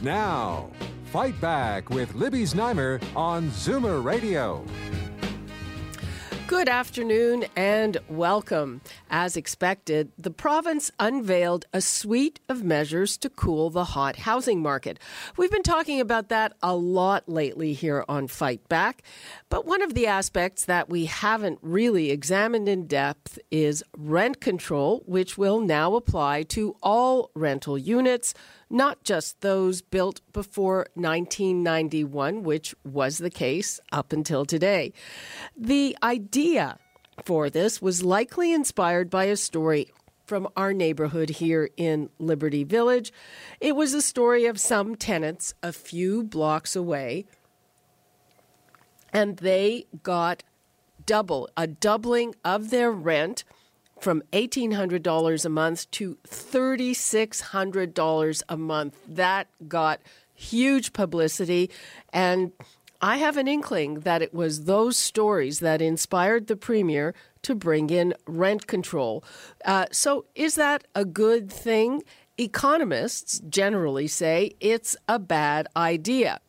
Now, Fight Back with Libby Znaimer on Zoomer Radio. Good afternoon and welcome. As expected, the province unveiled a suite of measures to cool the hot housing market. We've been talking about that a lot lately here on Fight Back, but one of the aspects that we haven't really examined in depth is rent control, which will now apply to all rental units not just those built before 1991, which was the case up until today. The idea for this was likely inspired by a story from our neighborhood here in Liberty Village. It was a story of some tenants a few blocks away, and they got double, a doubling of their rent from $1,800 a month to $3,600 a month. That got huge publicity. And I have an inkling that it was those stories that inspired the premier to bring in rent control. Uh, so, is that a good thing? Economists generally say it's a bad idea.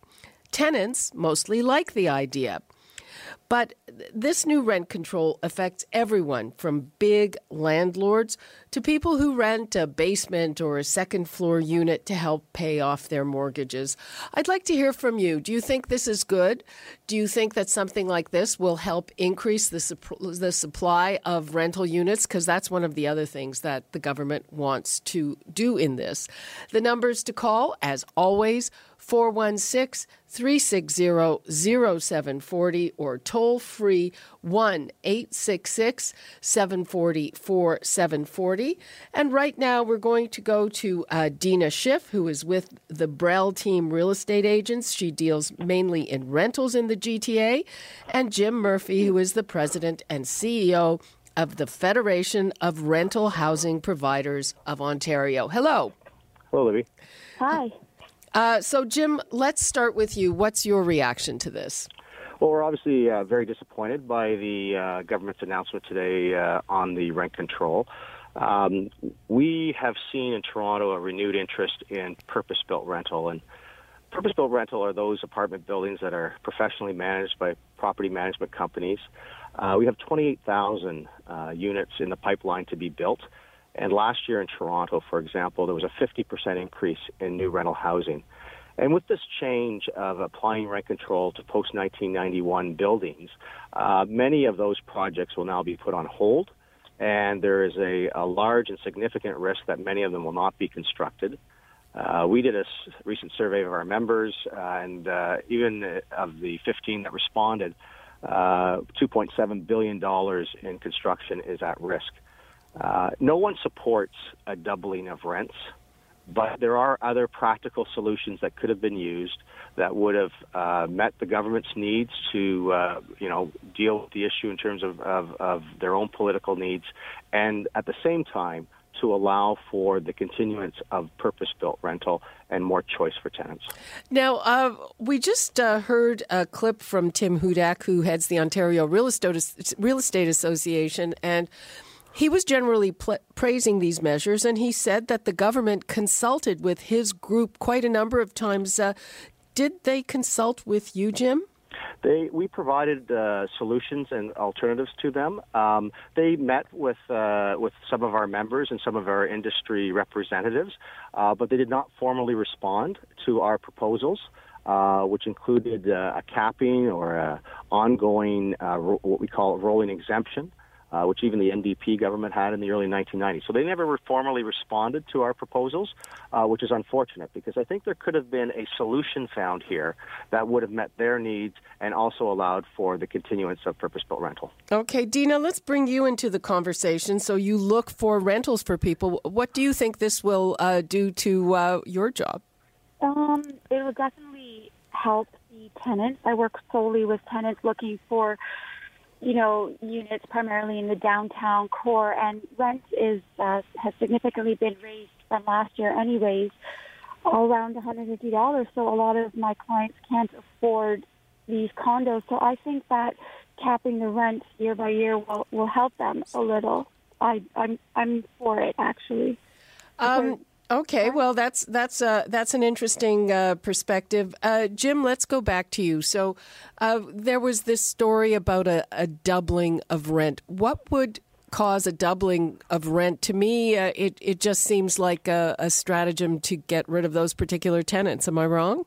Tenants mostly like the idea. But this new rent control affects everyone from big landlords to people who rent a basement or a second floor unit to help pay off their mortgages. I'd like to hear from you. Do you think this is good? Do you think that something like this will help increase the, the supply of rental units? Because that's one of the other things that the government wants to do in this. The numbers to call, as always, 416 360 0740 or toll free 1 866 740 4740. And right now we're going to go to uh, Dena Shiff, who is with the Brell Team Real Estate Agents. She deals mainly in rentals in the GTA. And Jim Murphy, who is the president and CEO of the Federation of Rental Housing Providers of Ontario. Hello. Hello, Libby. Hi. Uh, so, Jim, let's start with you. What's your reaction to this? Well, we're obviously uh, very disappointed by the uh, government's announcement today uh, on the rent control. Um, we have seen in Toronto a renewed interest in purpose built rental. And purpose built rental are those apartment buildings that are professionally managed by property management companies. Uh, we have 28,000 uh, units in the pipeline to be built. And last year in Toronto, for example, there was a 50% increase in new rental housing. And with this change of applying rent control to post 1991 buildings, uh, many of those projects will now be put on hold. And there is a, a large and significant risk that many of them will not be constructed. Uh, we did a s- recent survey of our members, uh, and uh, even of the 15 that responded, uh, $2.7 billion in construction is at risk. Uh, no one supports a doubling of rents, but there are other practical solutions that could have been used that would have uh, met the government's needs to, uh, you know, deal with the issue in terms of, of, of their own political needs, and at the same time to allow for the continuance of purpose-built rental and more choice for tenants. Now, uh, we just uh, heard a clip from Tim Hudak, who heads the Ontario Real Estate, Real Estate Association, and he was generally pl- praising these measures, and he said that the government consulted with his group quite a number of times. Uh, did they consult with you, Jim? They, we provided uh, solutions and alternatives to them. Um, they met with uh, with some of our members and some of our industry representatives, uh, but they did not formally respond to our proposals. Uh, which included uh, a capping or a ongoing uh, ro- what we call a rolling exemption uh, which even the NDP government had in the early 1990s. So they never formally responded to our proposals, uh, which is unfortunate because I think there could have been a solution found here that would have met their needs and also allowed for the continuance of purpose-built rental. Okay, Dena, let's bring you into the conversation. So you look for rentals for people. What do you think this will uh, do to uh, your job? Um, it will definitely help the tenants. I work solely with tenants looking for, you know, units primarily in the downtown core, and rent is uh, has significantly been raised from last year, anyways, around $150. So a lot of my clients can't afford these condos. So I think that capping the rent year by year will will help them a little. I I'm I'm for it actually. Um, okay, well that's that's uh, that's an interesting uh, perspective. Uh, Jim, let's go back to you. So uh, there was this story about a, a, doubling of rent. What would cause a doubling of rent? To me, uh, it it just seems like a, a stratagem to get rid of those particular tenants. Am I wrong?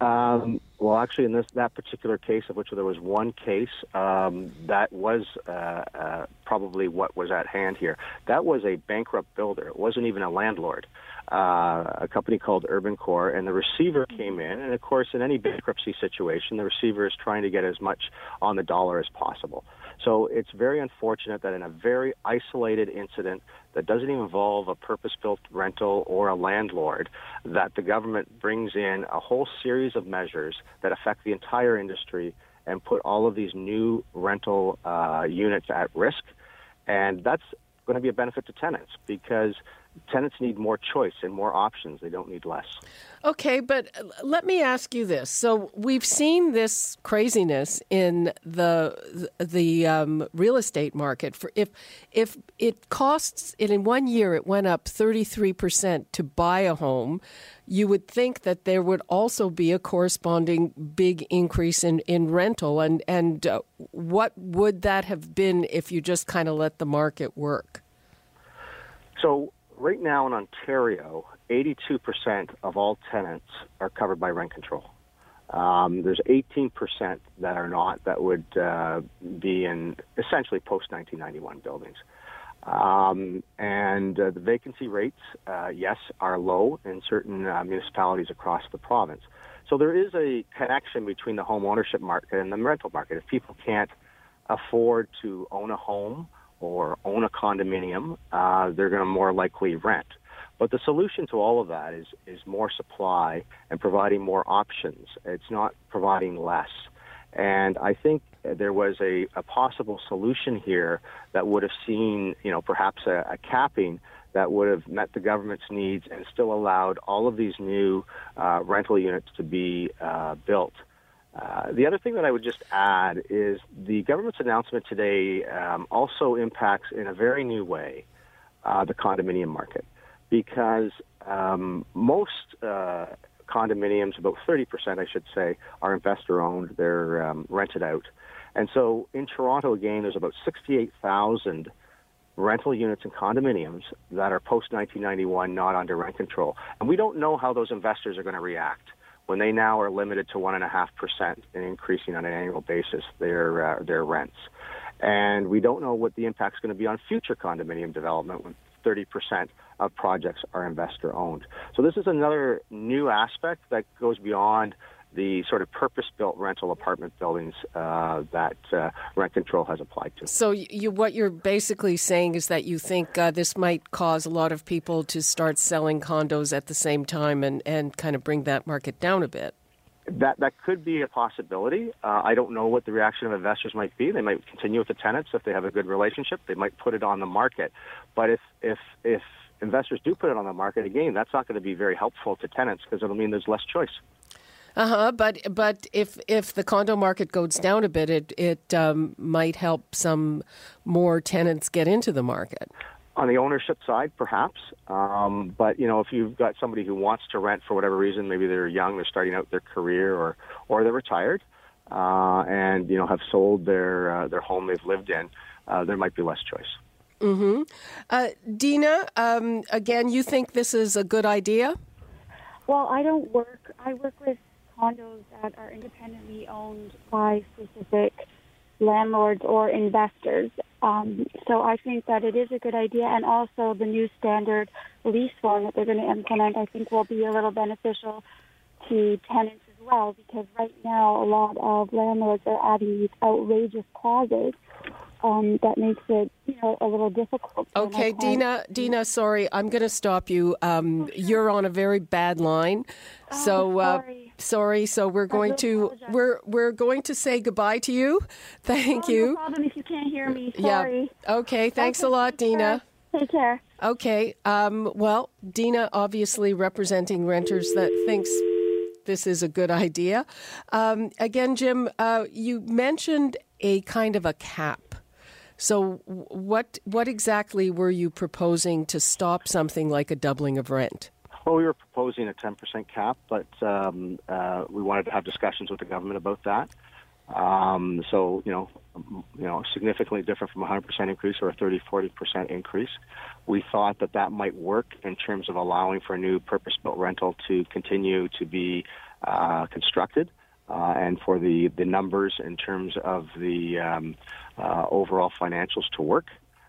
Um, well, actually, in this that particular case, of which there was one case, um, that was uh, uh, probably what was at hand here. That was a bankrupt builder. It wasn't even a landlord. Uh, a company called Urban Core, and the receiver came in. And of course, in any bankruptcy situation, the receiver is trying to get as much on the dollar as possible. So it's very unfortunate that in a very isolated incident that doesn't even involve a purpose-built rental or a landlord, that the government brings in a whole series of measures that affect the entire industry and put all of these new rental uh, units at risk. And that's going to be a benefit to tenants because tenants need more choice and more options. They don't need less. Okay, but let me ask you this. So we've seen this craziness in the the um, real estate market. For if if it costs it in one year it went up thirty three percent to buy a home, you would think that there would also be a corresponding big increase in, in rental. And and uh, what would that have been if you just kind of let the market work? So right now in Ontario, 82% of all tenants are covered by rent control. Um, there's 18% that are not, that would uh, be in essentially post 1991 buildings. Um, and uh, the vacancy rates, uh, yes, are low in certain uh, municipalities across the province. So there is a connection between the home ownership market and the rental market. If people can't afford to own a home, or own a condominium, uh, they're going to more likely rent. But the solution to all of that is is more supply and providing more options. It's not providing less. And I think there was a, a possible solution here that would have seen, you know, perhaps a, a capping that would have met the government's needs and still allowed all of these new uh, rental units to be uh, built. Uh, the other thing that I would just add is the government's announcement today um, also impacts in a very new way uh, the condominium market because um, most uh, condominiums, about 30%, I should say, are investor owned. They're um, rented out. And so in Toronto, again, there's about 68,000 rental units and condominiums that are post 1991 not under rent control. And we don't know how those investors are going to react when they now are limited to one and a half percent and increasing on an annual basis their uh, their rents. And we don't know what the impact is going to be on future condominium development when 30% of projects are investor owned. So this is another new aspect that goes beyond the sort of purpose-built rental apartment buildings uh, that uh, rent control has applied to. So, you, what you're basically saying is that you think uh, this might cause a lot of people to start selling condos at the same time and, and kind of bring that market down a bit. That that could be a possibility. Uh, I don't know what the reaction of investors might be. They might continue with the tenants if they have a good relationship. They might put it on the market. But if if if investors do put it on the market again, that's not going to be very helpful to tenants because it'll mean there's less choice. Uh huh. But but if if the condo market goes down a bit, it it um, might help some more tenants get into the market. On the ownership side, perhaps. Um, but you know, if you've got somebody who wants to rent for whatever reason, maybe they're young, they're starting out their career, or or they're retired, uh, and you know have sold their uh, their home they've lived in, uh, there might be less choice. Mm-hmm. Uh, Dena, um, again, you think this is a good idea? Well, I don't work. I work with condos that are independently owned by specific landlords or investors. Um, so I think that it is a good idea, and also the new standard lease form that they're going to implement, I think, will be a little beneficial to tenants as well. Because right now, a lot of landlords are adding these outrageous clauses um, that makes it you know a little difficult. Okay. Dena. Dena, sorry, I'm going to stop you. Um, you're on a very bad line, so uh, sorry. sorry. So we're going to apologize. we're we're going to say goodbye to you. Thank Oh, you. No problem if you can't hear me. Yeah. Okay. Thanks a lot, take care. Dena. Take care. Okay. Um, well, Dena, obviously representing renters that thinks this is a good idea. Um, again, Jim, uh, you mentioned a kind of a cap. So, what what exactly were you proposing to stop something like a doubling of rent? Well, we were proposing a 10% cap, but um, uh, we wanted to have discussions with the government about that. Um, so, you know, you know, significantly different from a 100% increase or a 30, 40% increase. We thought that that might work in terms of allowing for a new purpose-built rental to continue to be uh, constructed. Uh, and for the, the numbers in terms of the um, uh, overall financials to work.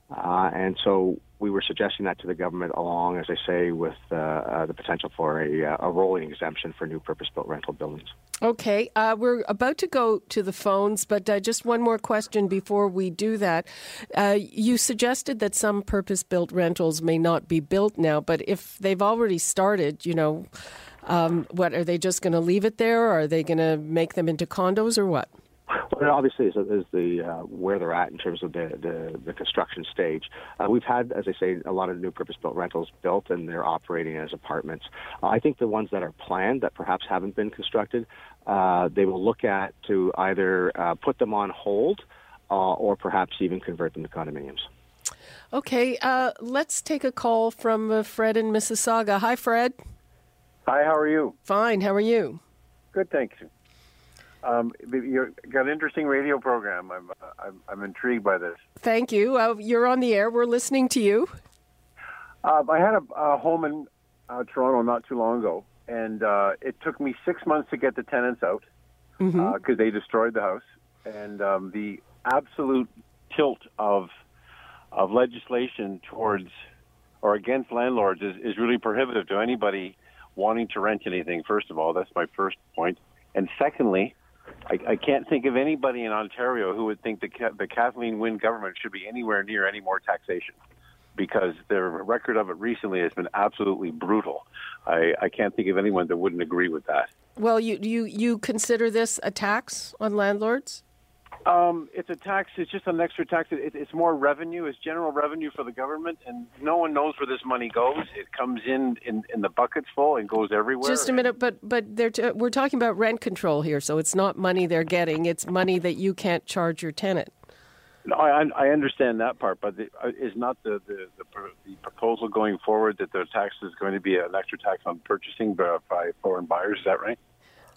Uh, and so we were suggesting that to the government, along, as I say, with uh, uh, the potential for a, uh, a rolling exemption for new purpose-built rental buildings. Okay, uh, we're about to go to the phones, but uh, just one more question before we do that. Uh, you suggested that some purpose built rentals may not be built now, but if they've already started, you know, um, what are they just going to leave it there? Or are they going to make them into condos or what? Well, obviously is, is the uh, where they're at in terms of the the, the construction stage. Uh, we've had, as I say, a lot of new purpose-built rentals built, and they're operating as apartments. Uh, I think the ones that are planned that perhaps haven't been constructed, uh, they will look at to either uh, put them on hold uh, or perhaps even convert them to condominiums. Okay, uh, let's take a call from uh, Fred in Mississauga. Hi, Fred. Hi, how are you? Fine. How are you? Good, thanks. Um, you've got an interesting radio program. I'm, uh, I'm, I'm intrigued by this. Thank you. Uh, you're on the air. We're listening to you. Uh, I had a, a home in uh, Toronto not too long ago, and uh, it took me six months to get the tenants out because they destroyed the house. And um, the absolute tilt of of legislation towards or against landlords is, is really prohibitive to anybody wanting to rent anything. First of all, that's my first point. And secondly, I, I can't think of anybody in Ontario who would think the, the Kathleen Wynne government should be anywhere near any more taxation because their record of it recently has been absolutely brutal. I, I can't think of anyone that wouldn't agree with that. Well, you you you consider this a tax on landlords? Um, it's a tax. It's just an extra tax. It, it's more revenue. It's general revenue for the government, and no one knows where this money goes. It comes in in, in the buckets full and goes everywhere. Just a minute, but but they're t- we're talking about rent control here, so it's not money they're getting; it's money that you can't charge your tenant. No, I, I understand that part, but the, uh, is not the, the, the, pr- the proposal going forward that the tax is going to be an extra tax on purchasing by, by foreign buyers? Is that right?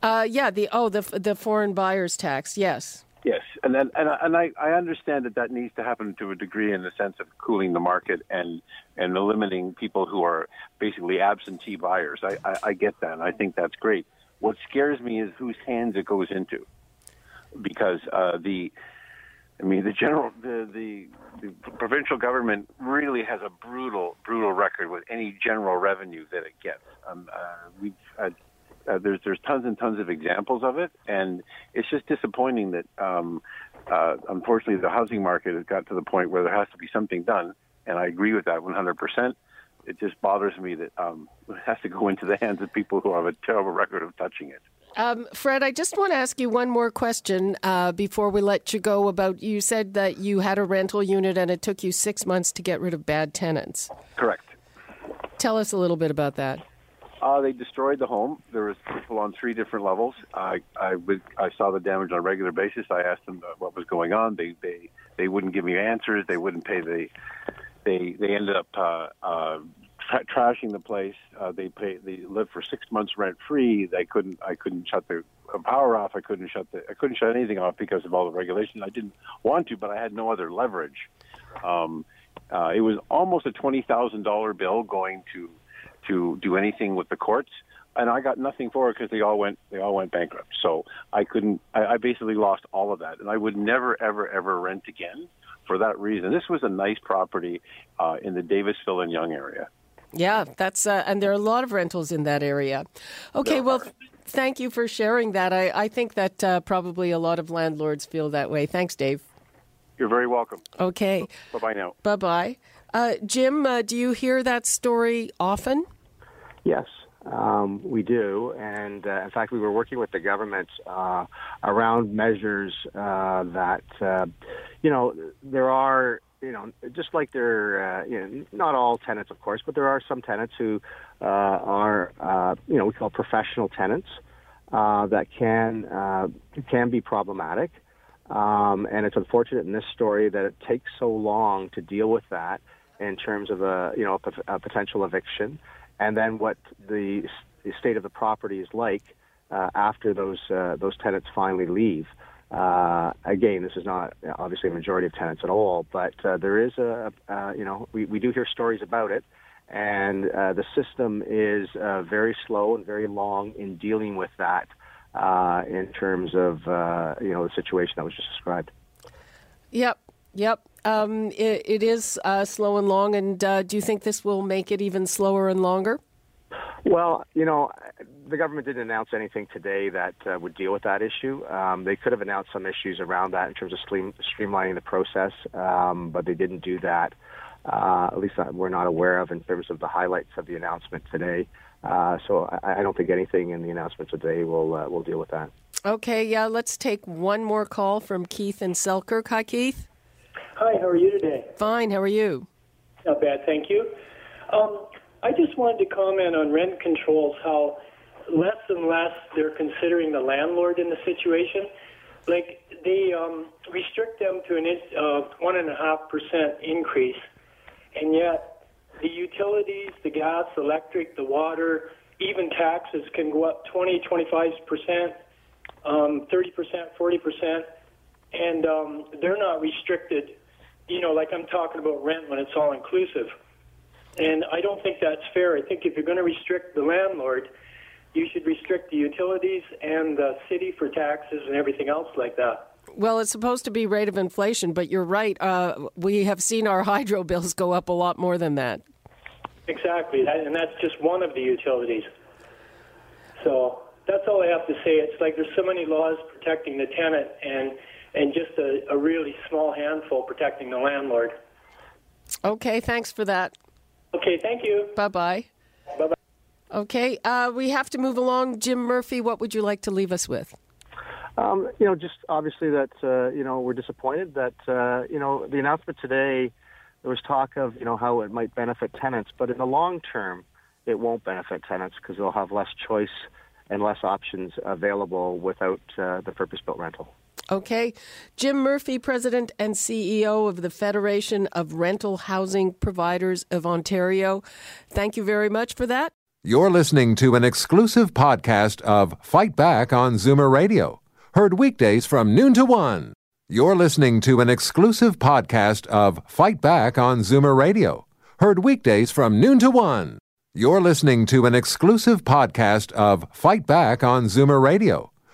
Uh, yeah, the oh the the foreign buyers tax, yes. Yes, and then and, I- and I, I understand that that needs to happen to a degree in the sense of cooling the market and and eliminating people who are basically absentee buyers. I, I, I get that, and I think that's great. What scares me is whose hands it goes into, because uh, the I mean, the general, the, the the provincial government really has a brutal, brutal record with any general revenue that it gets. Um, uh, we've uh, uh, there's there's tons and tons of examples of it, and it's just disappointing that um, uh, unfortunately the housing market has got to the point where there has to be something done, and I agree with that 100 percent. It just bothers me that um, it has to go into the hands of people who have a terrible record of touching it. Um, Fred, I just want to ask you one more question uh, before we let you go. About you said that you had a rental unit and it took you six months to get rid of bad tenants. Correct. Tell us a little bit about that. Uh, they destroyed the home. There was people on three different levels. I I, would, I saw the damage on a regular basis. I asked them what was going on. They they they wouldn't give me answers. They wouldn't pay the. They they ended up uh, uh, tra- trashing the place. Uh, they pay. They lived for six months rent free. They couldn't. I couldn't shut the power off. I couldn't shut the. I couldn't shut anything off because of all the regulations. I didn't want to, but I had no other leverage. Um, uh, it was almost a twenty thousand dollar bill going to to do anything with the courts, and I got nothing for it because they all went they all went bankrupt. So I couldn't. I, I basically lost all of that, and I would never ever ever rent again for that reason. This was a nice property uh, in the Davisville and Yonge area. Yeah, that's uh, and there are a lot of rentals in that area. Okay, well, thank you for sharing that. I, I think that uh, probably a lot of landlords feel that way. Thanks, Dave. You're very welcome. Okay. Bye bye now. Bye bye. Uh, Jim, uh, do you hear that story often? Yes, um, we do. And uh, in fact, we were working with the government uh, around measures uh, that, uh, you know, there are, you know, just like there, uh, you know, not all tenants, of course, but there are some tenants who uh, are, you know, we call professional tenants that can can be problematic. Um, and it's unfortunate in this story that it takes so long to deal with that in terms of a you know a, potential eviction, and then what the, state of the property is like uh, after those uh, those tenants finally leave. Uh, again, this is not obviously a majority of tenants at all, but uh, there is a you know we, we do hear stories about it, and uh, the system is uh, very slow and very long in dealing with that in terms of you know the situation that was just described. Yep, yep. Um, it, it is uh, slow and long, and uh, do you think this will make it even slower and longer? Well, you know, the government didn't announce anything today that uh, would deal with that issue. Um, they could have announced some issues around that in terms of stream, streamlining the process, um, but they didn't do that. Uh, at least we're not aware of in terms of the highlights of the announcement today. Uh, so I, I, don't think anything in the announcement today will uh, will deal with that. Okay, yeah. Let's take one more call from Keith and Selkirk. Hi, Keith. Hi. How are you today? Fine. How are you? Not bad, thank you. Um, I just wanted to comment on rent controls. How less and less they're considering the landlord in the situation. Like they um, restrict them to an uh, one and a half percent increase, and yet the utilities, the gas, electric, the water, even taxes can go up 20, 25 percent, um, 30 percent, 40 percent, and um, they're not restricted. You know, like I'm talking about rent when it's all inclusive. And I don't think that's fair. I think if you're going to restrict the landlord, you should restrict the utilities and the city for taxes and everything else like that. Well, it's supposed to be rate of inflation, but you're right. Uh, we have seen our hydro bills go up a lot more than that. Exactly, that, and that's just one of the utilities. So that's all I have to say. It's like there's so many laws protecting the tenant, and and just a, a really small handful protecting the landlord. Okay, thanks for that. Okay, thank you. Bye bye. Bye bye. Okay, uh, we have to move along. Jim Murphy, what would you like to leave us with? Um, you know, just obviously that uh, you know we're disappointed that uh, you know the announcement today. There was talk of you know how it might benefit tenants, but in the long term, it won't benefit tenants because they'll have less choice and less options available without uh, the purpose-built rental. Okay. Jim Murphy, President and CEO of the Federation of Rental Housing Providers of Ontario. Thank you very much for that. You're listening to an exclusive podcast of Fight Back on Zoomer Radio. Heard weekdays from noon to one. You're listening to an exclusive podcast of Fight Back on Zoomer Radio. Heard weekdays from noon to one. You're listening to an exclusive podcast of Fight Back on Zoomer Radio.